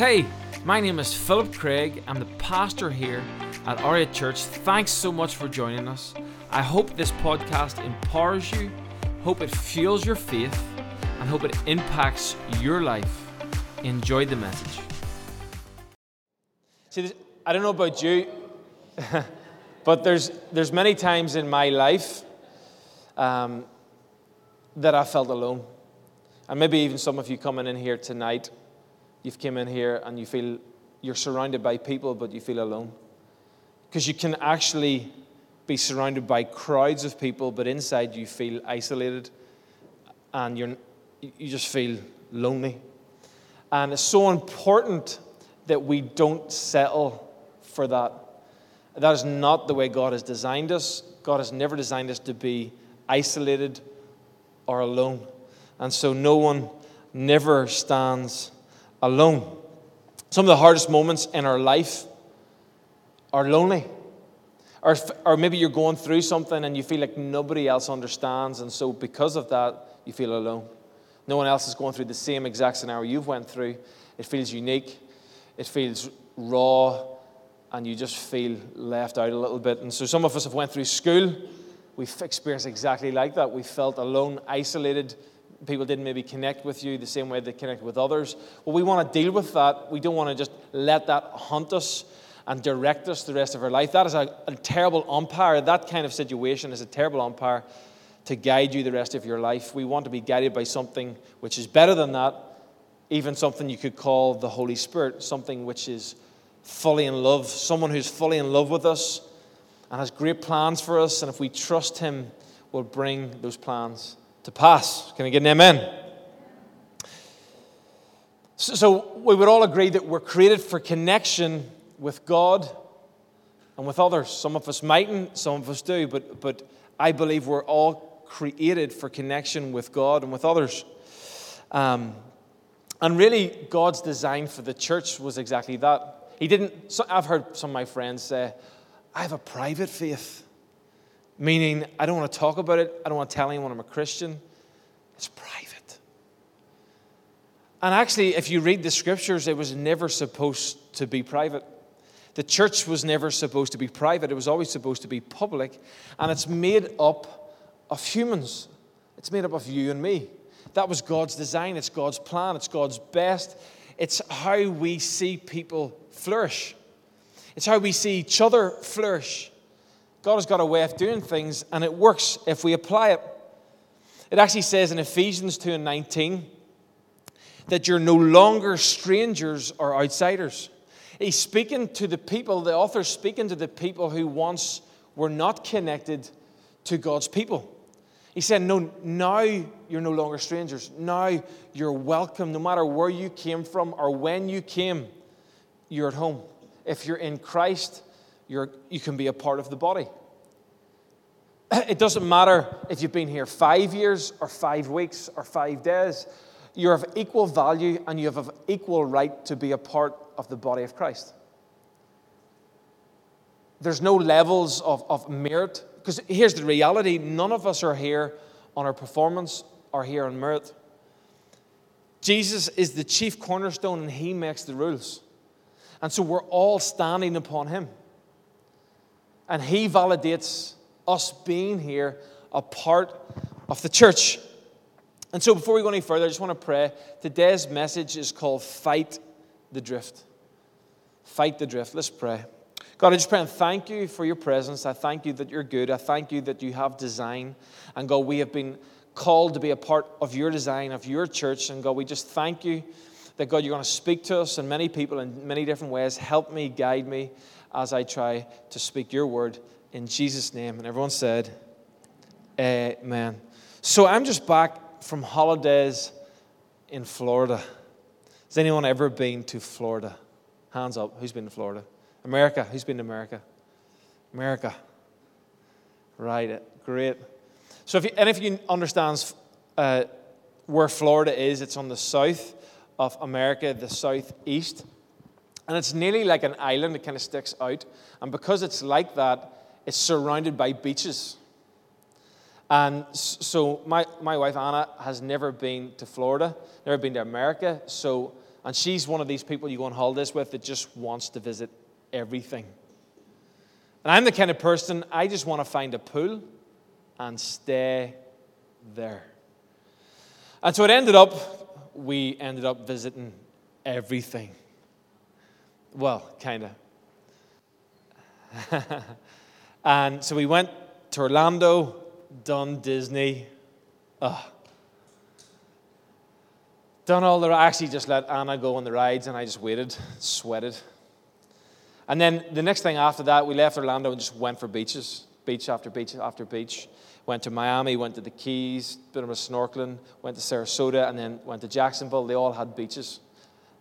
Hey, my name is Philip Craig. I'm the pastor here at R8 Church. Thanks so much for joining us. I hope this podcast empowers you, hope it fuels your faith, and hope it impacts your life. Enjoy the message. See, I don't know about you, but there's, there's many times in my life um, that I felt alone. And maybe even some of you coming in here tonight, you've come in here and you feel you're surrounded by people, but you feel alone. Because you can actually be surrounded by crowds of people, but inside you feel isolated and you're, you just feel lonely. And it's so important that we don't settle for that. That is not the way God has designed us. God has never designed us to be isolated or alone. And so no one never stands alone. Some of the hardest moments in our life are lonely. Or, or maybe you're going through something and you feel like nobody else understands, and so because of that, you feel alone. No one else is going through the same exact scenario you've went through. It feels unique, it feels raw, and you just feel left out a little bit. And so some of us have went through school. We've experienced exactly like that. We felt alone, isolated. People didn't maybe connect with you the same way they connect with others. Well, we want to deal with that. We don't want to just let that haunt us and direct us the rest of our life. That is a, a terrible umpire. That kind of situation is a terrible umpire to guide you the rest of your life. We want to be guided by something which is better than that, even something you could call the Holy Spirit, something which is fully in love, someone who's fully in love with us and has great plans for us. And if we trust Him, will bring those plans to pass. Can I get an amen? So, we would all agree that we're created for connection with God and with others. Some of us mightn't, some of us do, but, but I believe we're all created for connection with God and with others. Um, and really, God's design for the church was exactly that. He didn't, I've heard some of my friends say, I have a private faith, meaning I don't want to talk about it, I don't want to tell anyone I'm a Christian. It's private. And actually, if you read the scriptures, it was never supposed to be private. The church was never supposed to be private, it was always supposed to be public. And it's made up of humans, it's made up of you and me. That was God's design, it's God's plan, it's God's best. It's how we see people flourish. It's how we see each other flourish. God has got a way of doing things, and it works if we apply it. It actually says in Ephesians 2 and 19 that you're no longer strangers or outsiders. He's speaking to the people, the author's speaking to the people who once were not connected to God's people. He said, No, now you're no longer strangers. Now you're welcome, no matter where you came from or when you came you're at home. If you're in Christ, you're, you can be a part of the body. It doesn't matter if you've been here five years or five weeks or five days, you're of equal value and you have of equal right to be a part of the body of Christ. There's no levels of, of merit, because here's the reality none of us are here on our performance or here on merit. Jesus is the chief cornerstone and he makes the rules. And so we're all standing upon Him. And He validates us being here a part of the church. And so before we go any further, I just want to pray. Today's message is called Fight the Drift. Fight the Drift. Let's pray. God, I just pray and thank you for your presence. I thank you that you're good. I thank you that you have design. And God, we have been called to be a part of your design, of your church. And God, we just thank you that God, you're going to speak to us and many people in many different ways. Help me, guide me as I try to speak your word in Jesus' name. And everyone said, Amen. So I'm just back from holidays in Florida. Has anyone ever been to Florida? Hands up. Who's been to Florida? America. Who's been to America? America. Right. Great. So if you, and if you understand uh, where Florida is, it's on the south of America, the southeast. And it's nearly like an island, it kind of sticks out. And because it's like that, it's surrounded by beaches. And so my, my wife Anna has never been to Florida, never been to America. So And she's one of these people you go on holidays with that just wants to visit everything. And I'm the kind of person, I just want to find a pool and stay there. And so it ended up, we ended up visiting everything. Well, kind of. and so we went to Orlando, done Disney. Ugh. Done all the, I actually just let Anna go on the rides and I just waited, sweated. And then the next thing after that, we left Orlando and just went for beaches, beach after beach after beach. Went to Miami, went to the Keys, bit of a snorkeling, went to Sarasota, and then went to Jacksonville. They all had beaches.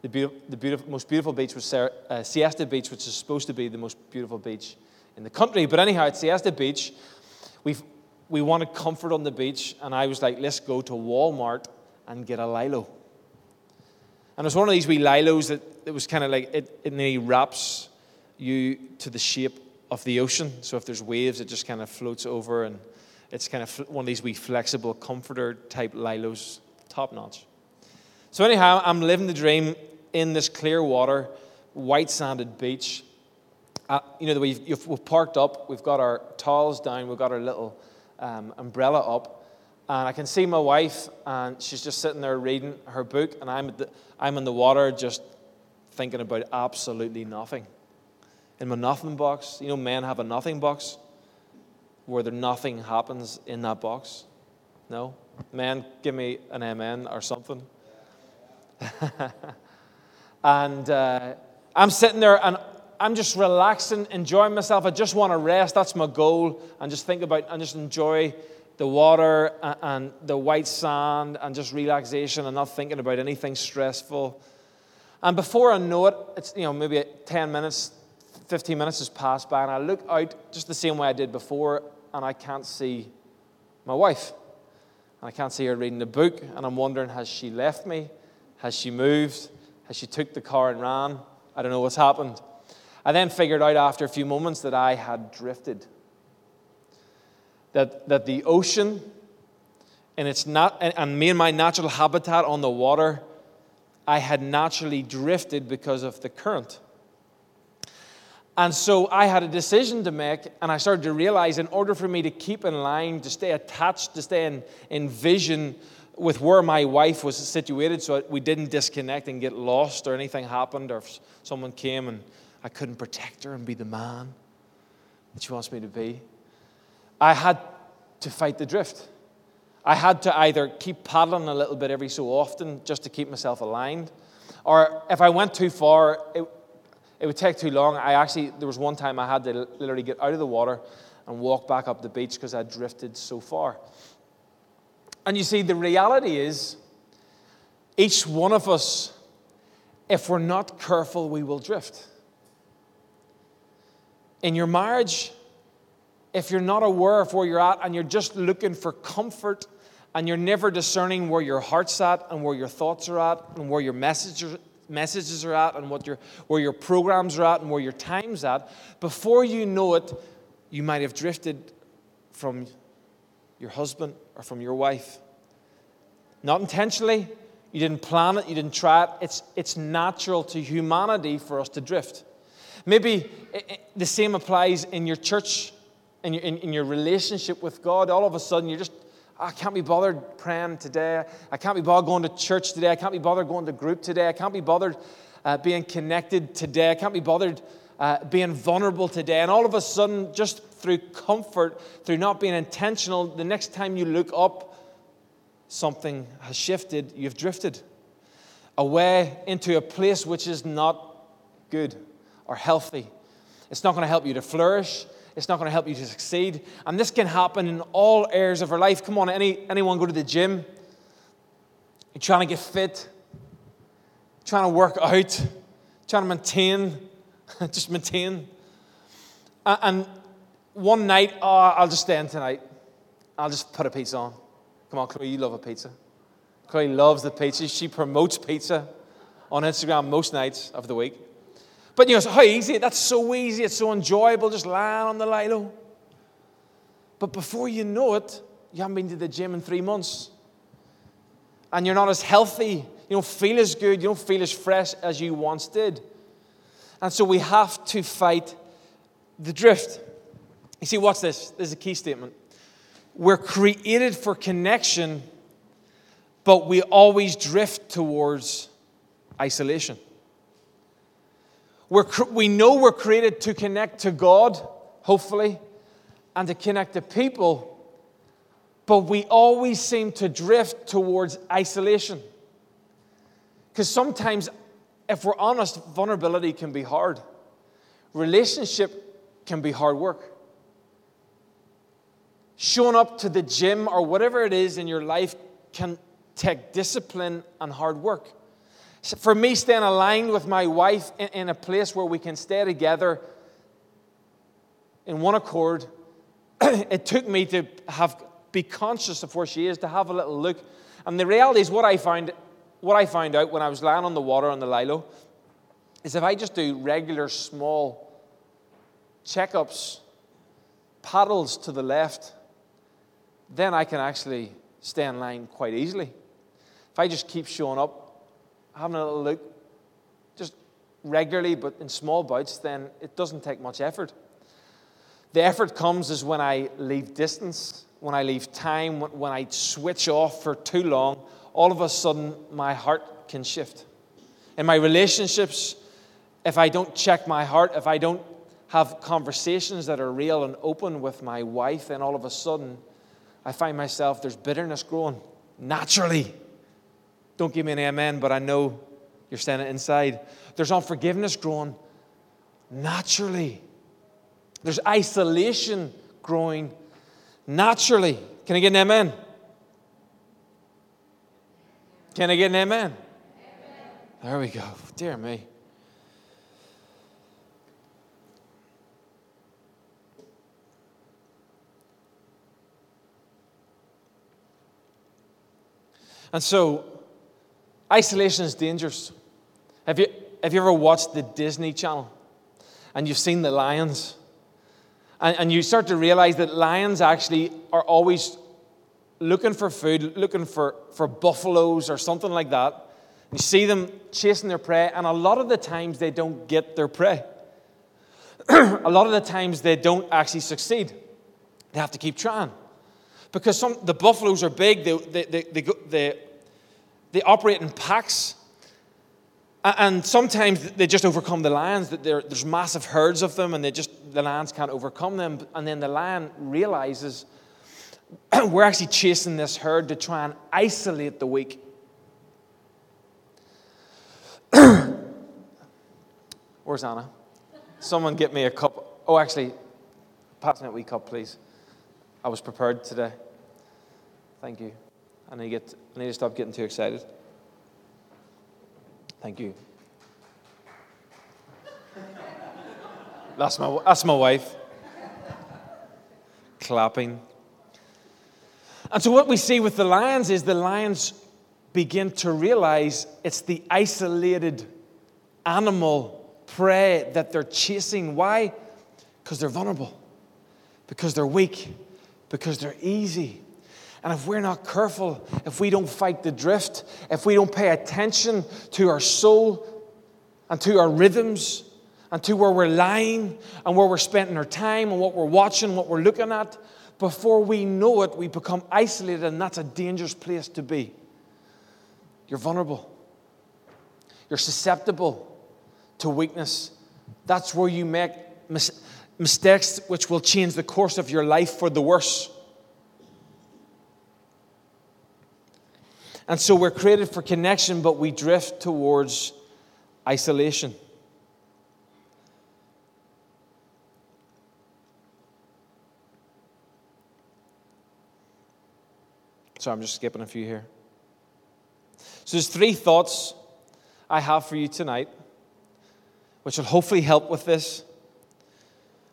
The, be- the beautiful, most beautiful beach was Sarah, uh, Siesta Beach, which is supposed to be the most beautiful beach in the country. But anyhow, at Siesta Beach, we we wanted comfort on the beach, and I was like, let's go to Walmart and get a lilo. And it was one of these wee lilos that it was kind of like it, it nearly wraps you to the shape of the ocean. So if there's waves, it just kind of floats over, and it's kind of one of these wee flexible comforter type lilos, top notch. So anyhow, I'm living the dream in this clear water, white sanded beach. Uh, you know, we've, we've parked up, we've got our towels down, we've got our little um, umbrella up, and I can see my wife, and she's just sitting there reading her book, and I'm, the, I'm in the water just thinking about absolutely nothing in my nothing box. You know, men have a nothing box where there nothing happens in that box. No? Men, give me an amen or something. and uh, I'm sitting there and I'm just relaxing, enjoying myself. I just want to rest. That's my goal. And just think about and just enjoy the water and, and the white sand and just relaxation and not thinking about anything stressful. And before I know it, it's you know maybe 10 minutes, 15 minutes has passed by, and I look out just the same way I did before, and I can't see my wife. And I can't see her reading the book, and I'm wondering, has she left me? Has she moved? Has she took the car and ran? I don't know what's happened. I then figured out after a few moments that I had drifted. That, that the ocean and it's not and me and my natural habitat on the water, I had naturally drifted because of the current. And so I had a decision to make, and I started to realize in order for me to keep in line, to stay attached, to stay in, in vision with where my wife was situated, so we didn't disconnect and get lost or anything happened, or if someone came and I couldn't protect her and be the man that she wants me to be, I had to fight the drift. I had to either keep paddling a little bit every so often just to keep myself aligned, or if I went too far, it, it would take too long. I actually, there was one time I had to literally get out of the water and walk back up the beach because I drifted so far. And you see, the reality is, each one of us, if we're not careful, we will drift. In your marriage, if you're not aware of where you're at and you're just looking for comfort and you're never discerning where your heart's at and where your thoughts are at and where your messages are at and what your, where your programs are at and where your time's at, before you know it, you might have drifted from your husband or from your wife. Not intentionally, you didn't plan it, you didn't try it. It's, it's natural to humanity for us to drift. Maybe the same applies in your church, in your, in, in your relationship with God. All of a sudden, you're just I can't be bothered praying today. I can't be bothered going to church today. I can't be bothered going to group today. I can't be bothered uh, being connected today. I can't be bothered uh, being vulnerable today. And all of a sudden, just through comfort, through not being intentional, the next time you look up, something has shifted. You've drifted away into a place which is not good or healthy. It's not going to help you to flourish. It's not going to help you to succeed. And this can happen in all areas of our life. Come on, any, anyone go to the gym? You're trying to get fit, trying to work out, trying to maintain, just maintain. And one night, oh, I'll just stay in tonight. I'll just put a pizza on. Come on, Chloe, you love a pizza. Chloe loves the pizza. She promotes pizza on Instagram most nights of the week. But you know, how easy? That's so easy. It's so enjoyable just lying on the lilo. But before you know it, you haven't been to the gym in three months. And you're not as healthy. You don't feel as good. You don't feel as fresh as you once did. And so we have to fight the drift. You see, what's this? This is a key statement. We're created for connection, but we always drift towards isolation. We're, we know we're created to connect to God, hopefully, and to connect to people, but we always seem to drift towards isolation. Because sometimes, if we're honest, vulnerability can be hard. Relationship can be hard work. Showing up to the gym or whatever it is in your life can take discipline and hard work. For me, staying aligned with my wife in, in a place where we can stay together in one accord, it took me to have be conscious of where she is, to have a little look. And the reality is, what I found, what I found out when I was lying on the water on the Lilo, is if I just do regular small checkups, paddles to the left, then I can actually stay in line quite easily. If I just keep showing up having a little look, just regularly, but in small bouts, then it doesn't take much effort. The effort comes is when I leave distance, when I leave time, when I switch off for too long, all of a sudden my heart can shift. In my relationships, if I don't check my heart, if I don't have conversations that are real and open with my wife, then all of a sudden I find myself, there's bitterness growing naturally. Don't give me an amen, but I know you're standing inside. There's unforgiveness growing naturally. There's isolation growing naturally. Can I get an amen? Can I get an amen? amen? There we go. Dear me. And so Isolation is dangerous. Have you, have you ever watched the Disney Channel and you've seen the lions? And, and you start to realize that lions actually are always looking for food, looking for, for buffaloes or something like that. You see them chasing their prey, and a lot of the times they don't get their prey. a lot of the times they don't actually succeed. They have to keep trying. Because some, the buffaloes are big, they, they, they, they, they they operate in packs. And sometimes they just overcome the lions. There's massive herds of them, and they just the lions can't overcome them. And then the lion realizes we're actually chasing this herd to try and isolate the weak. Where's Anna? Someone get me a cup. Oh, actually, pass me a wee cup, please. I was prepared today. Thank you. I need to, get, I need to stop getting too excited. Thank you. That's my, that's my wife. Clapping. And so, what we see with the lions is the lions begin to realize it's the isolated animal prey that they're chasing. Why? Because they're vulnerable, because they're weak, because they're easy. And if we're not careful, if we don't fight the drift, if we don't pay attention to our soul and to our rhythms and to where we're lying and where we're spending our time and what we're watching, what we're looking at, before we know it, we become isolated, and that's a dangerous place to be. You're vulnerable, you're susceptible to weakness. That's where you make mis- mistakes which will change the course of your life for the worse. And so we're created for connection, but we drift towards isolation. So I'm just skipping a few here. So there's three thoughts I have for you tonight, which will hopefully help with this.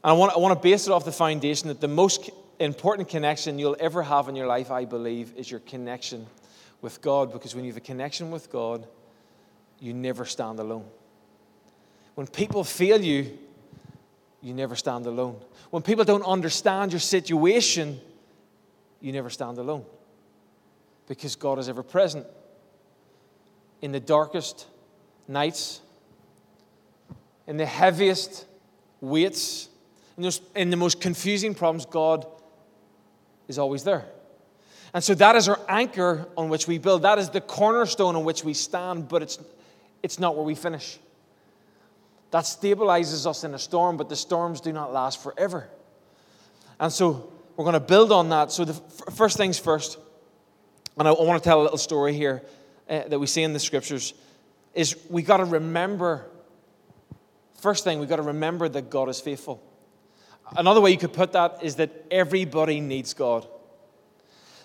And I want, I want to base it off the foundation that the most important connection you'll ever have in your life, I believe, is your connection with God because when you have a connection with God, you never stand alone. When people fail you, you never stand alone. When people don't understand your situation, you never stand alone because God is ever present. in the darkest nights, in the heaviest weights, in, the most confusing problems, God is always there. And so that is our anchor on which we build. That is the cornerstone on which we stand, but it's, it's not where we finish. That stabilizes us in a storm, but the storms do not last forever. And so we're going to build on that. So, the f- first things first, and I, I want to tell a little story here uh, that we see in the scriptures, is we got to remember, first thing, we got to remember that God is faithful. Another way you could put that is that everybody needs God.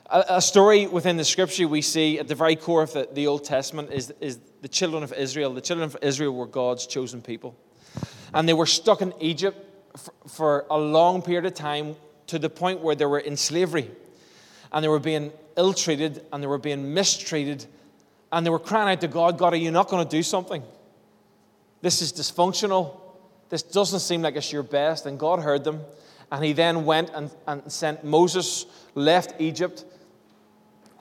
A, a story within the scripture we see at the very core of the, the Old Testament is, is the children of Israel. The children of Israel were God's chosen people. And they were stuck in Egypt for, for a long period of time to the point where they were in slavery. And they were being ill treated and they were being mistreated. And they were crying out to God, God, are you not going to do something? This is dysfunctional. This doesn't seem like it's your best. And God heard them. And he then went and, and sent Moses, left Egypt,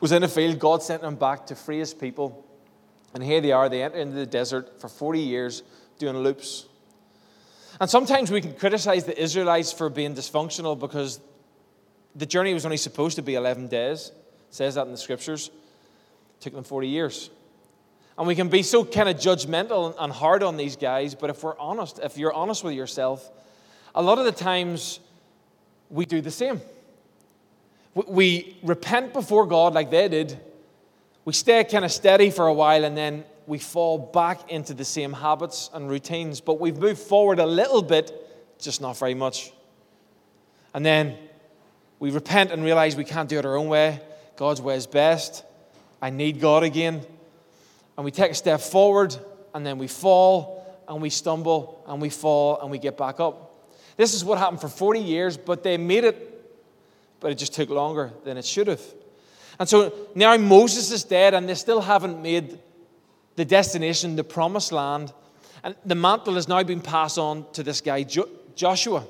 was in a field. God sent him back to free his people. And here they are. They enter into the desert for 40 years doing loops. And sometimes we can criticize the Israelites for being dysfunctional because the journey was only supposed to be 11 days. It says that in the scriptures. It took them 40 years. And we can be so kind of judgmental and hard on these guys, but if we're honest, if you're honest with yourself, a lot of the times we do the same. We repent before God like they did. We stay kind of steady for a while and then we fall back into the same habits and routines. But we've moved forward a little bit, just not very much. And then we repent and realize we can't do it our own way. God's way is best. I need God again. And we take a step forward and then we fall and we stumble and we fall and we get back up. This is what happened for 40 years, but they made it but it just took longer than it should have. And so now Moses is dead, and they still haven't made the destination, the promised land. And the mantle has now been passed on to this guy, jo- Joshua.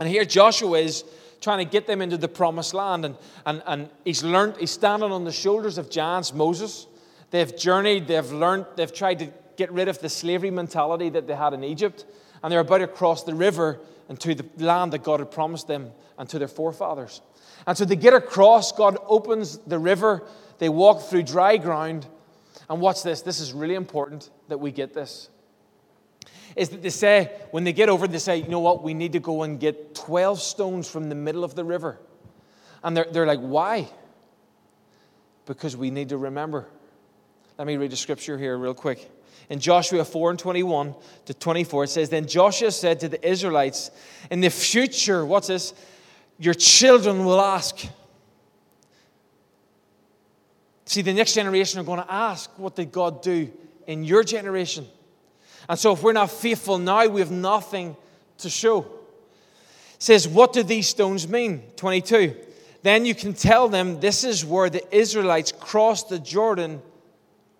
And here Joshua is trying to get them into the promised land. And, and, and he's learned, he's standing on the shoulders of giants, Moses. They've journeyed, they've learned, they've tried to get rid of the slavery mentality that they had in Egypt. And they're about to cross the river into the land that God had promised them and to their forefathers. And so they get across, God opens the river, they walk through dry ground. And watch this, this is really important that we get this. Is that they say, when they get over, they say, you know what, we need to go and get 12 stones from the middle of the river. And they're, they're like, why? Because we need to remember. Let me read a scripture here, real quick. In Joshua 4 and 21 to 24, it says, Then Joshua said to the Israelites, In the future, what's this? Your children will ask. See, the next generation are going to ask, What did God do in your generation? And so, if we're not faithful now, we have nothing to show. It says, What do these stones mean? 22. Then you can tell them this is where the Israelites crossed the Jordan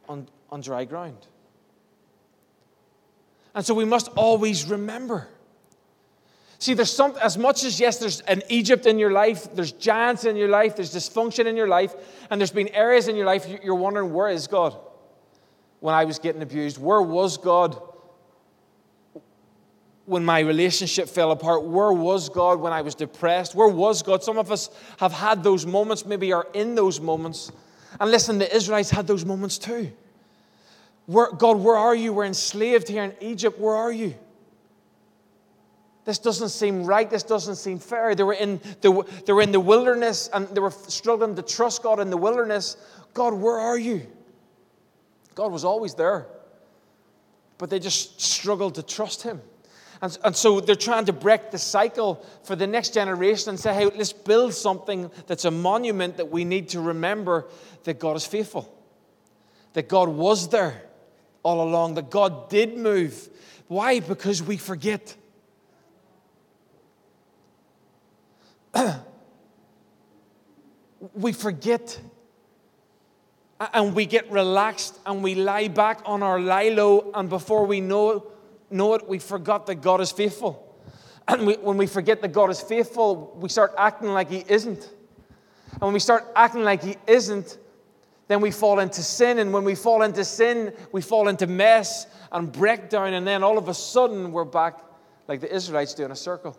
on, on dry ground. And so we must always remember. See, there's some, as much as, yes, there's an Egypt in your life, there's giants in your life, there's dysfunction in your life, and there's been areas in your life you're wondering, where is God? When I was getting abused, where was God? When my relationship fell apart, where was God when I was depressed? Where was God? Some of us have had those moments, maybe are in those moments. And listen, the Israelites had those moments too. Where, God, where are you? We're enslaved here in Egypt. Where are you? This doesn't seem right. This doesn't seem fair. They were, in the, they were in the wilderness and they were struggling to trust God in the wilderness. God, where are you? God was always there. But they just struggled to trust Him. And, and so they're trying to break the cycle for the next generation and say, hey, let's build something that's a monument that we need to remember that God is faithful, that God was there all along, that God did move. Why? Because we forget. we forget and we get relaxed and we lie back on our lie low, and before we know, know it, we forgot that God is faithful. And we, when we forget that God is faithful, we start acting like He isn't. And when we start acting like He isn't, Then we fall into sin, and when we fall into sin, we fall into mess and breakdown, and then all of a sudden we're back like the Israelites do in a circle.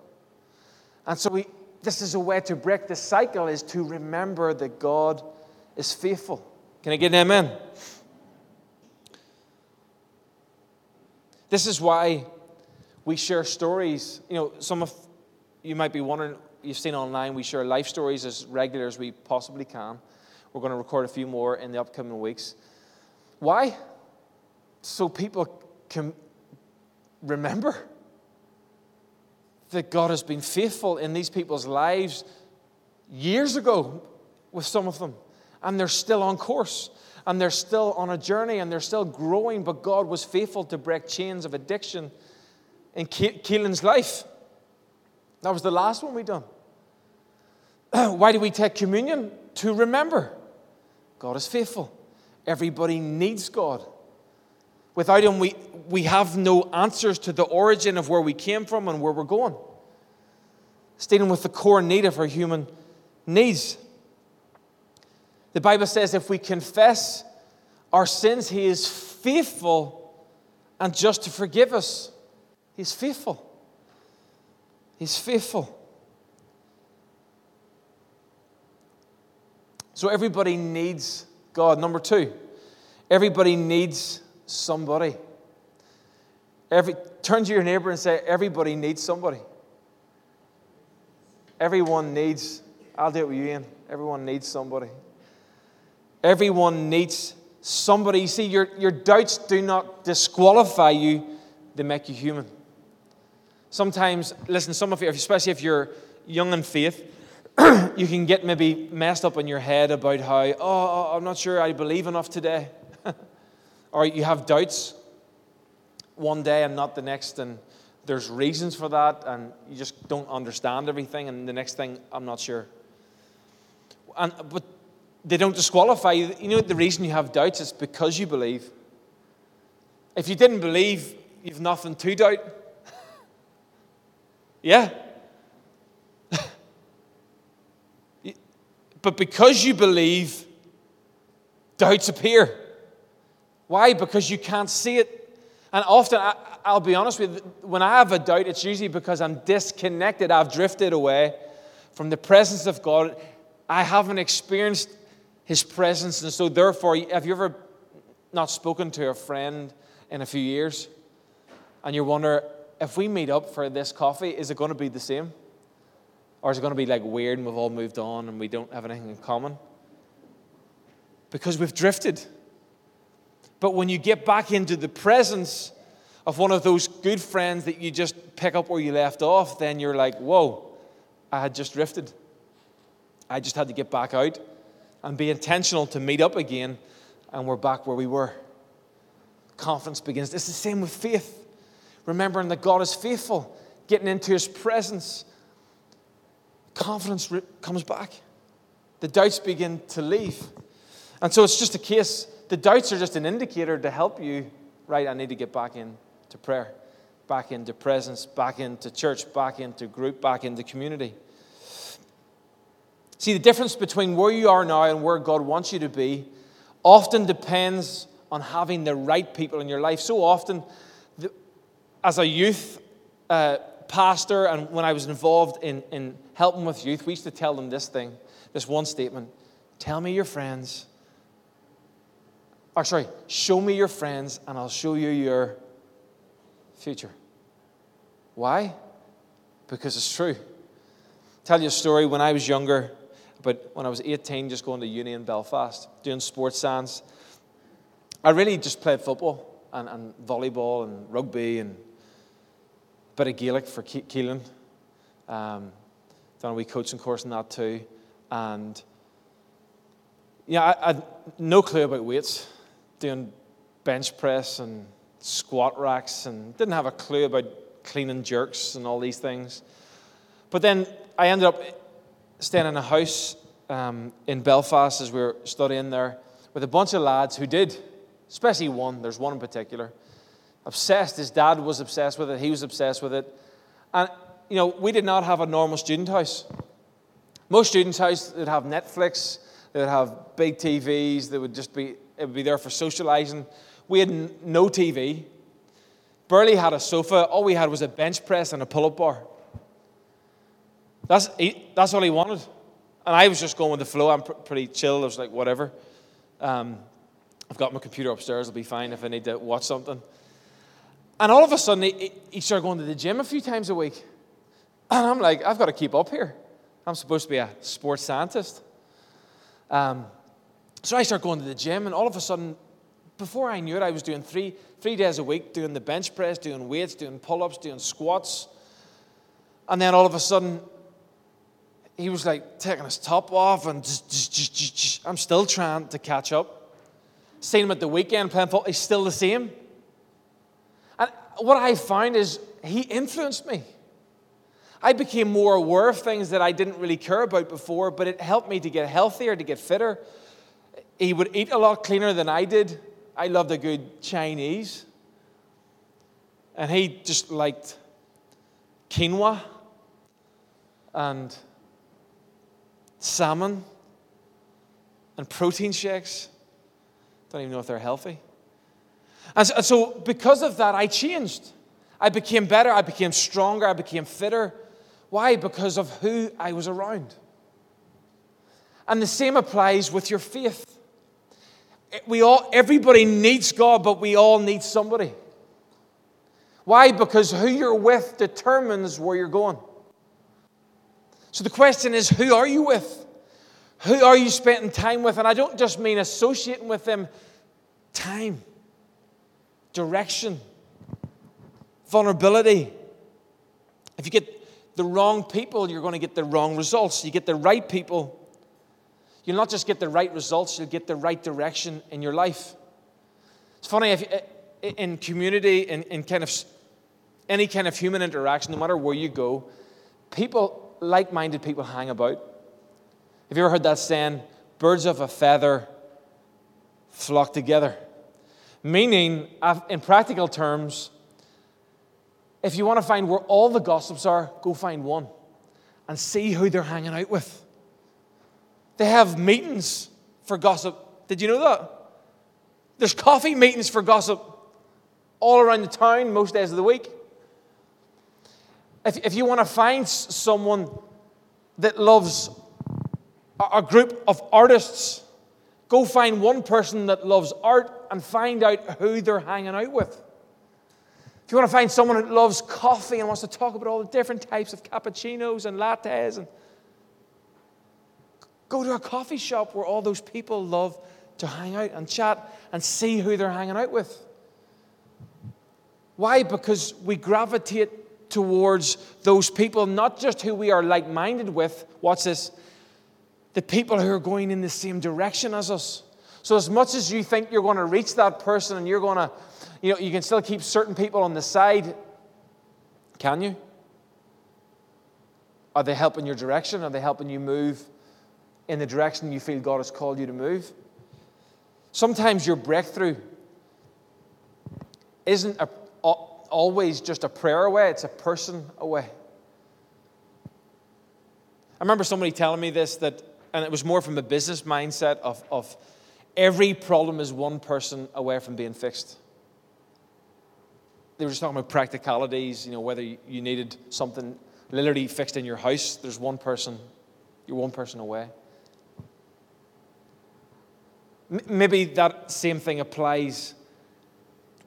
And so we, this is a way to break the cycle is to remember that God is faithful. Can I get an amen? This is why we share stories. You know, some of you might be wondering, you've seen online, we share life stories as regular as we possibly can. We're going to record a few more in the upcoming weeks. Why? So people can remember that God has been faithful in these people's lives years ago with some of them, and they're still on course, and they're still on a journey, and they're still growing, but God was faithful to break chains of addiction in Keelan's life. That was the last one we done. Why do we take communion? To remember God is faithful. Everybody needs God. Without Him, we, we have no answers to the origin of where we came from and where we're going. Staying with the core need of our human needs. The Bible says if we confess our sins, He is faithful and just to forgive us. He's faithful. He's faithful. So everybody needs God. Number two, everybody needs somebody. Every, turn to your neighbor and say, Everybody needs somebody. Everyone needs, I'll do it with you, Ian. Everyone needs somebody. Everyone needs somebody. See, your, your doubts do not disqualify you, they make you human. Sometimes, listen, some of you, especially if you're young in faith, you can get maybe messed up in your head about how, oh, oh I'm not sure I believe enough today. or you have doubts one day and not the next, and there's reasons for that, and you just don't understand everything, and the next thing, I'm not sure. And, but they don't disqualify you. You know the reason you have doubts is because you believe. If you didn't believe, you've nothing to doubt. yeah? but because you believe, doubts appear. Why? Because you can't see it. And often, I, will be honest with you, when I have a doubt, it's usually because I'm disconnected. I've drifted away from the presence of God. I haven't experienced His presence. And so, therefore, have you ever not spoken to a friend in a few years? And you wonder, if we meet up for this coffee, is it going to be the same? Or is it going to be like weird and we've all moved on and we don't have anything in common? Because we've drifted. But when you get back into the presence of one of those good friends that you just pick up where you left off, then you're like, whoa, I had just drifted. I just had to get back out and be intentional to meet up again, and we're back where we were. Confidence begins. It's the same with faith. Remembering that God is faithful, getting into His presence. Confidence comes back. The doubts begin to leave. And so it's just a case the doubts are just an indicator to help you, right? I need to get back into prayer, back into presence, back into church, back into group, back into community. See, the difference between where you are now and where God wants you to be often depends on having the right people in your life. So often, the, as a youth uh, pastor, and when I was involved in, in helping with youth, we used to tell them this thing, this one statement Tell me your friends or sorry, show me your friends and I'll show you your future. Why? Because it's true. Tell you a story when I was younger, but when I was 18, just going to uni in Belfast, doing sports science. I really just played football and, and volleyball and rugby and a bit of Gaelic for Keelan. Um, done a wee coaching course in that too. And yeah, I, I had no clue about weights doing bench press and squat racks and didn't have a clue about cleaning jerks and all these things. But then I ended up staying in a house um, in Belfast as we were studying there with a bunch of lads who did, especially one, there's one in particular, obsessed. His dad was obsessed with it, he was obsessed with it. And, you know, we did not have a normal student house. Most students' houses would have Netflix, They would have big TVs. They would just be, it would be there for socializing. We had no TV, barely had a sofa. All we had was a bench press and a pull up bar. That's, that's all he wanted. And I was just going with the flow. I'm pr- pretty chill. I was like, whatever. Um, I've got my computer upstairs. I'll be fine if I need to watch something. And all of a sudden, he, he started going to the gym a few times a week. And I'm like, I've got to keep up here. I'm supposed to be a sports scientist. Um, so I start going to the gym, and all of a sudden, before I knew it, I was doing three, three days a week, doing the bench press, doing weights, doing pull ups, doing squats. And then all of a sudden, he was like taking his top off, and I'm still trying to catch up. Seen him at the weekend playing football, he's still the same. And what I found is he influenced me. I became more aware of things that I didn't really care about before, but it helped me to get healthier, to get fitter. He would eat a lot cleaner than I did. I loved a good Chinese. And he just liked quinoa and salmon and protein shakes. Don't even know if they're healthy. And so, because of that, I changed. I became better, I became stronger, I became fitter. Why? Because of who I was around. And the same applies with your faith. We all, everybody needs God, but we all need somebody. Why? Because who you're with determines where you're going. So the question is who are you with? Who are you spending time with? And I don't just mean associating with them, time, direction, vulnerability. If you get the wrong people, you're going to get the wrong results. You get the right people, you'll not just get the right results, you'll get the right direction in your life. It's funny, if eh, eh, in community, in, in kind of any kind of human interaction, no matter where you go, people, like minded people, hang about. Have you ever heard that saying, birds of a feather flock together? Meaning, uh, in practical terms, if you want to find where all the gossips are, go find one and see who they're hanging out with. They have meetings for gossip. Did you know that? There's coffee meetings for gossip all around the town most days of the week. If, if you want to find someone that loves a group of artists, go find one person that loves art and find out who they're hanging out with. If you want to find someone that loves coffee and wants to talk about all the different types of cappuccinos and lattes, and go to a coffee shop where all those people love to hang out and chat and see who they're hanging out with. Why? Because we gravitate towards those people, not just who we are like minded with. What's this? The people who are going in the same direction as us. So, as much as you think you're going to reach that person and you're going to you know, you can still keep certain people on the side. Can you? Are they helping your direction? Are they helping you move in the direction you feel God has called you to move? Sometimes your breakthrough isn't a, always just a prayer away, it's a person away. I remember somebody telling me this that, and it was more from a business mindset of, of every problem is one person away from being fixed they were just talking about practicalities, you know, whether you needed something literally fixed in your house, there's one person, you're one person away. Maybe that same thing applies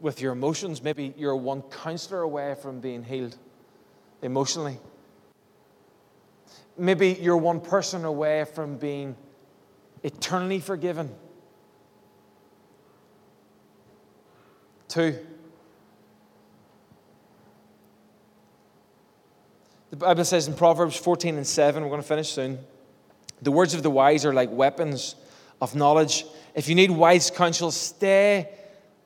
with your emotions. Maybe you're one counselor away from being healed emotionally. Maybe you're one person away from being eternally forgiven. Two, The Bible says in Proverbs 14 and 7, we're going to finish soon. The words of the wise are like weapons of knowledge. If you need wise counsel, stay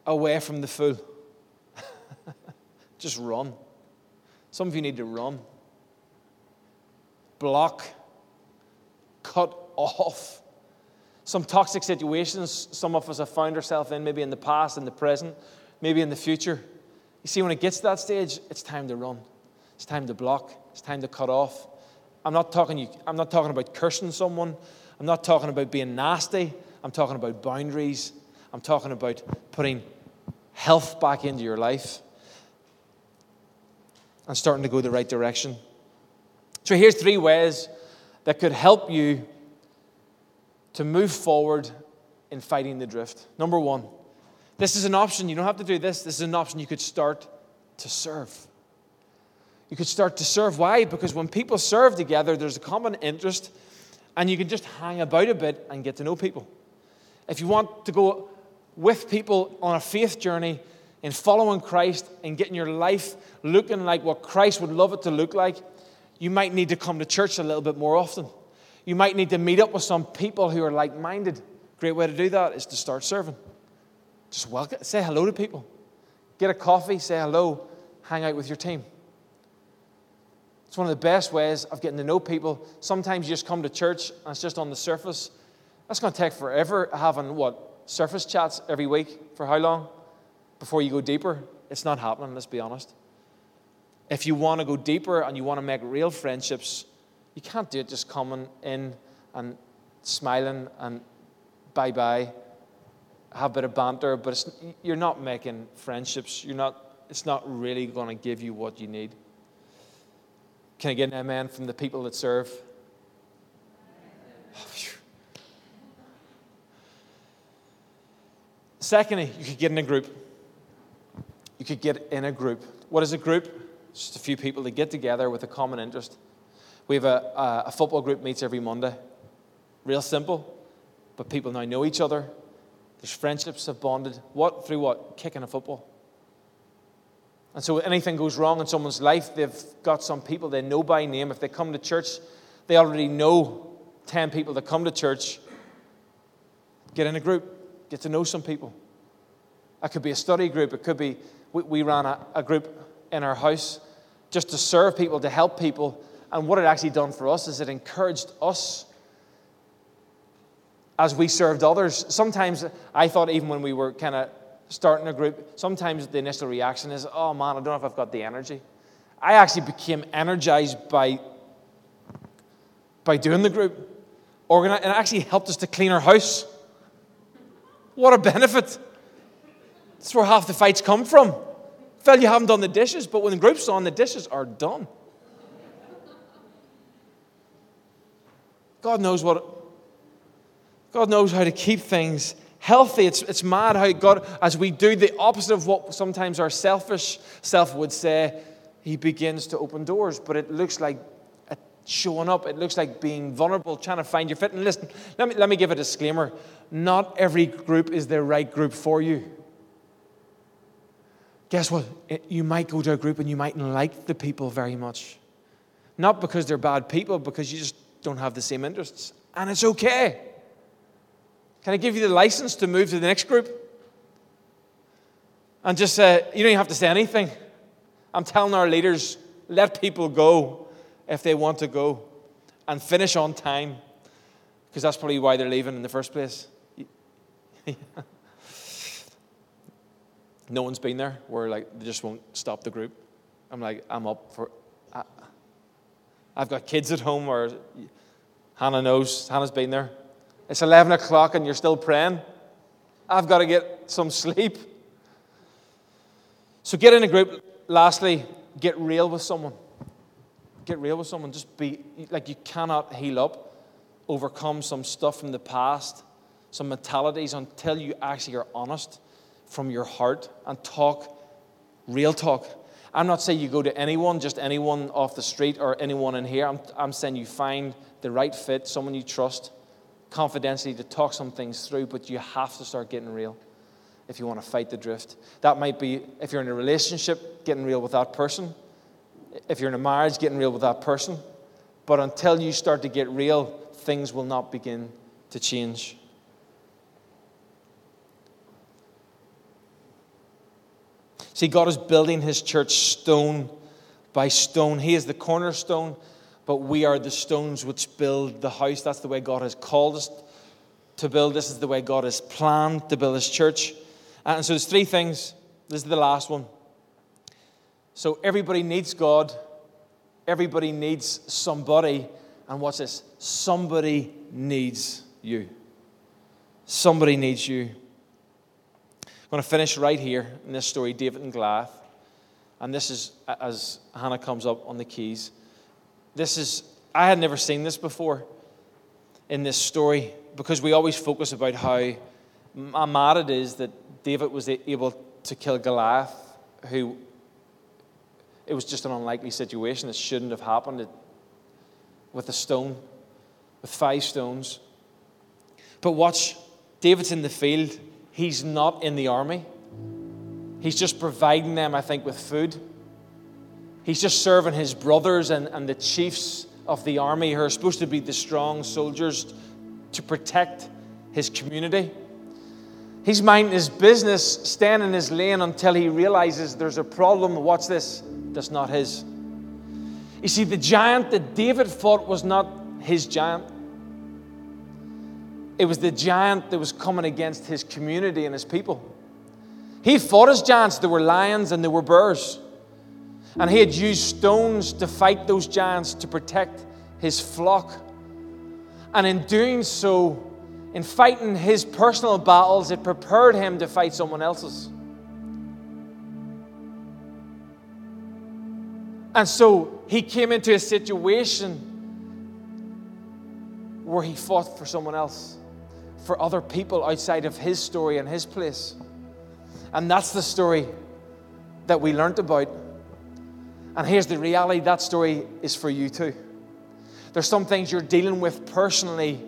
away from the fool. Just run. Some of you need to run. Block. Cut off. Some toxic situations some of us have found ourselves in, maybe in the past, in the present, maybe in the future. You see, when it gets to that stage, it's time to run. It's time to block. It's time to cut off. I'm not talking, you, I'm not talking about cursing someone. I'm not talking about being nasty. I'm talking about boundaries. I'm talking about putting health back into your life and starting to go the right direction. So, here's three ways that could help you to move forward in fighting the drift. Number one, this is an option. You don't have to do this. This is an option you could start to serve. You could start to serve. Why? Because when people serve together, there's a common interest, and you can just hang about a bit and get to know people. If you want to go with people on a faith journey in following Christ and getting your life looking like what Christ would love it to look like, you might need to come to church a little bit more often. You might need to meet up with some people who are like minded. Great way to do that is to start serving. Just welcome, say hello to people. Get a coffee, say hello, hang out with your team. It's one of the best ways of getting to know people. Sometimes you just come to church and it's just on the surface. That's going to take forever having what? Surface chats every week. For how long? Before you go deeper? It's not happening, let's be honest. If you want to go deeper and you want to make real friendships, you can't do it just coming in and smiling and bye bye, have a bit of banter, but you're not making friendships. You're not, it's not really going to give you what you need. Can I get an amen from the people that serve? Secondly, you could get in a group. You could get in a group. What is a group? Just a few people that get together with a common interest. We have a, a football group meets every Monday. Real simple, but people now know each other. There's friendships have bonded. What? Through what? Kicking a football. And so anything goes wrong in someone's life, they've got some people they know by name. If they come to church, they already know 10 people that come to church. Get in a group, get to know some people. It could be a study group. It could be, we, we ran a, a group in our house just to serve people, to help people. And what it actually done for us is it encouraged us as we served others. Sometimes I thought, even when we were kind of starting a group, sometimes the initial reaction is, oh man, I don't know if I've got the energy. I actually became energized by, by doing the group. Organize, and it actually helped us to clean our house. What a benefit. That's where half the fights come from. Phil, you haven't done the dishes, but when the group's on, the dishes are done. God knows what God knows how to keep things healthy. It's, it's mad how God, as we do the opposite of what sometimes our selfish self would say, He begins to open doors. But it looks like showing up, it looks like being vulnerable, trying to find your fit. And listen, let me, let me give a disclaimer not every group is the right group for you. Guess what? Eh, you might go to a group and you mightn't like the people very much. Not because they're bad people, because you just don't have the same interests. And it's okay. Can I give you the license to move to the next group? And just say, you don't have to say anything. I'm telling our leaders, let people go if they want to go and finish on time, because that's probably why they're leaving in the first place. no one's been there where like they just won't stop the group. I'm like, I'm up for. I, I've got kids at home, or Hannah knows. Hannah's been there. It's 11 o'clock and you're still praying. I've got to get some sleep. So get in a group. Lastly, get real with someone. Get real with someone. Just be like you cannot heal up, overcome some stuff from the past, some mentalities until you actually are honest from your heart and talk real talk. I'm not saying you go to anyone, just anyone off the street or anyone in here. I'm, I'm saying you find the right fit, someone you trust, confidentially to talk some things through, but you have to start getting real if you want to fight the drift. That might be if you're in a relationship, getting real with that person. If you're in a marriage, getting real with that person. But until you start to get real, things will not begin to change. See, God is building his church stone by stone. He is the cornerstone but we are the stones which build the house. That's the way God has called us to build. This is the way God has planned to build His church. And so there's three things. This is the last one. So everybody needs God, everybody needs somebody, And watch this somebody needs you. Somebody needs you. I'm going to finish right here in this story David and Goliath. And this is as Hannah comes up on the keys. This is, I had never seen this before in this story because we always focus about how mad it is that David was able to kill Goliath, who it was just an unlikely situation. It shouldn't have happened with a stone, with five stones. But watch, David's in the field. He's not in the army. He's just providing them, I think, with food. He's just serving his brothers and, and the chiefs of the army who are supposed to be the strong soldiers to protect his community. He's minding his business, staying in his lane until he realizes there's a problem. Watch this, that's not his. You see, the giant that David fought was not his giant. It was the giant that was coming against his community and his people. He fought his giants. There were lions and there were bears. And he had used stones to fight those giants to protect his flock. And in doing so, in fighting his personal battles, it prepared him to fight someone else's. And so he came into a situation where he fought for someone else, for other people outside of his story and his place. And that's the story that we learned about. And here's the reality that story is for you too. There's some things you're dealing with personally,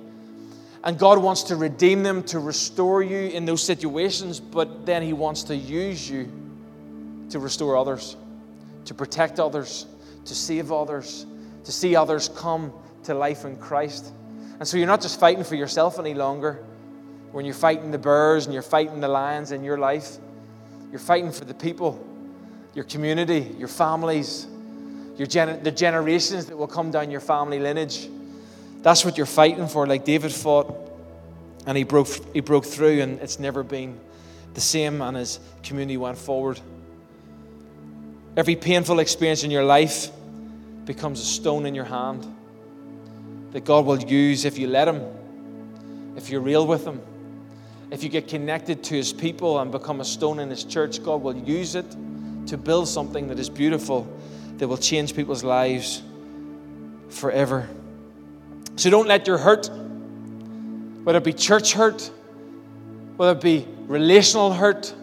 and God wants to redeem them, to restore you in those situations, but then He wants to use you to restore others, to protect others, to save others, to see others come to life in Christ. And so you're not just fighting for yourself any longer when you're fighting the bears and you're fighting the lions in your life. You're fighting for the people, your community, your families, your the generations that will come down your family lineage. That's what you're fighting for, like David fought. And he broke, he broke through, and it's never been the same, and his community went forward. Every painful experience in your life becomes a stone in your hand that God will use if you let Him, if you're real with Him. If you get connected to His people and become a stone in His church, God will use it to build something that is beautiful, that will change people's lives forever. So don't let your hurt, whether it be church hurt, whether it be relational hurt,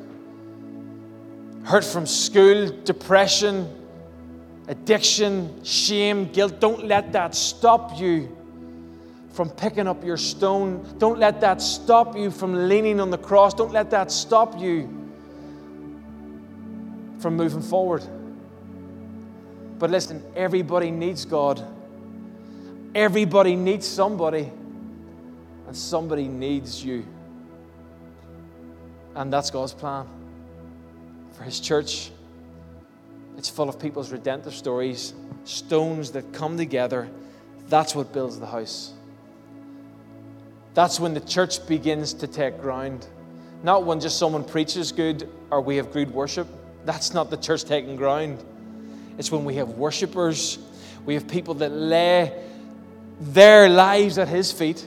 hurt from school, depression, addiction, shame, guilt, don't let that stop you from picking up your stone. Don't let that stop you from leaning on the cross. Don't let that stop you from moving forward. But listen, everybody needs God. Everybody needs somebody. And somebody needs you. And that's God's plan for His church. It's full of people's redemptive stories, stones that come together. That's what builds the house. That's when the church begins to take ground. Not when just someone preaches good or we have good worship. That's not the church taking ground. It's when we have worshippers, we have people that lay their lives at His feet.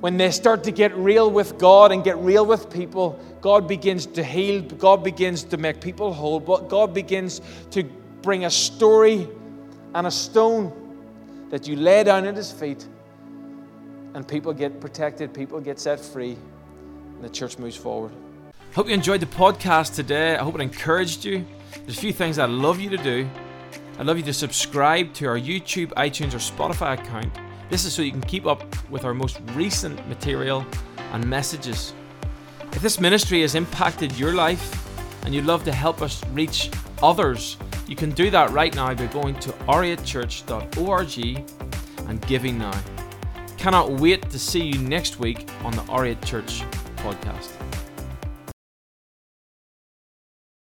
When they start to get real with God and get real with people, God begins to heal, God begins to make people whole, but God begins to bring a story and a stone that you lay down at His feet and people get protected, people get set free, and the church moves forward. Hope you enjoyed the podcast today. I hope it encouraged you. There's a few things I'd love you to do. I'd love you to subscribe to our YouTube, iTunes, or Spotify account. This is so you can keep up with our most recent material and messages. If this ministry has impacted your life and you'd love to help us reach others, you can do that right now by going to r8church.org and giving now. Cannot wait to see you next week on the R8 Church podcast.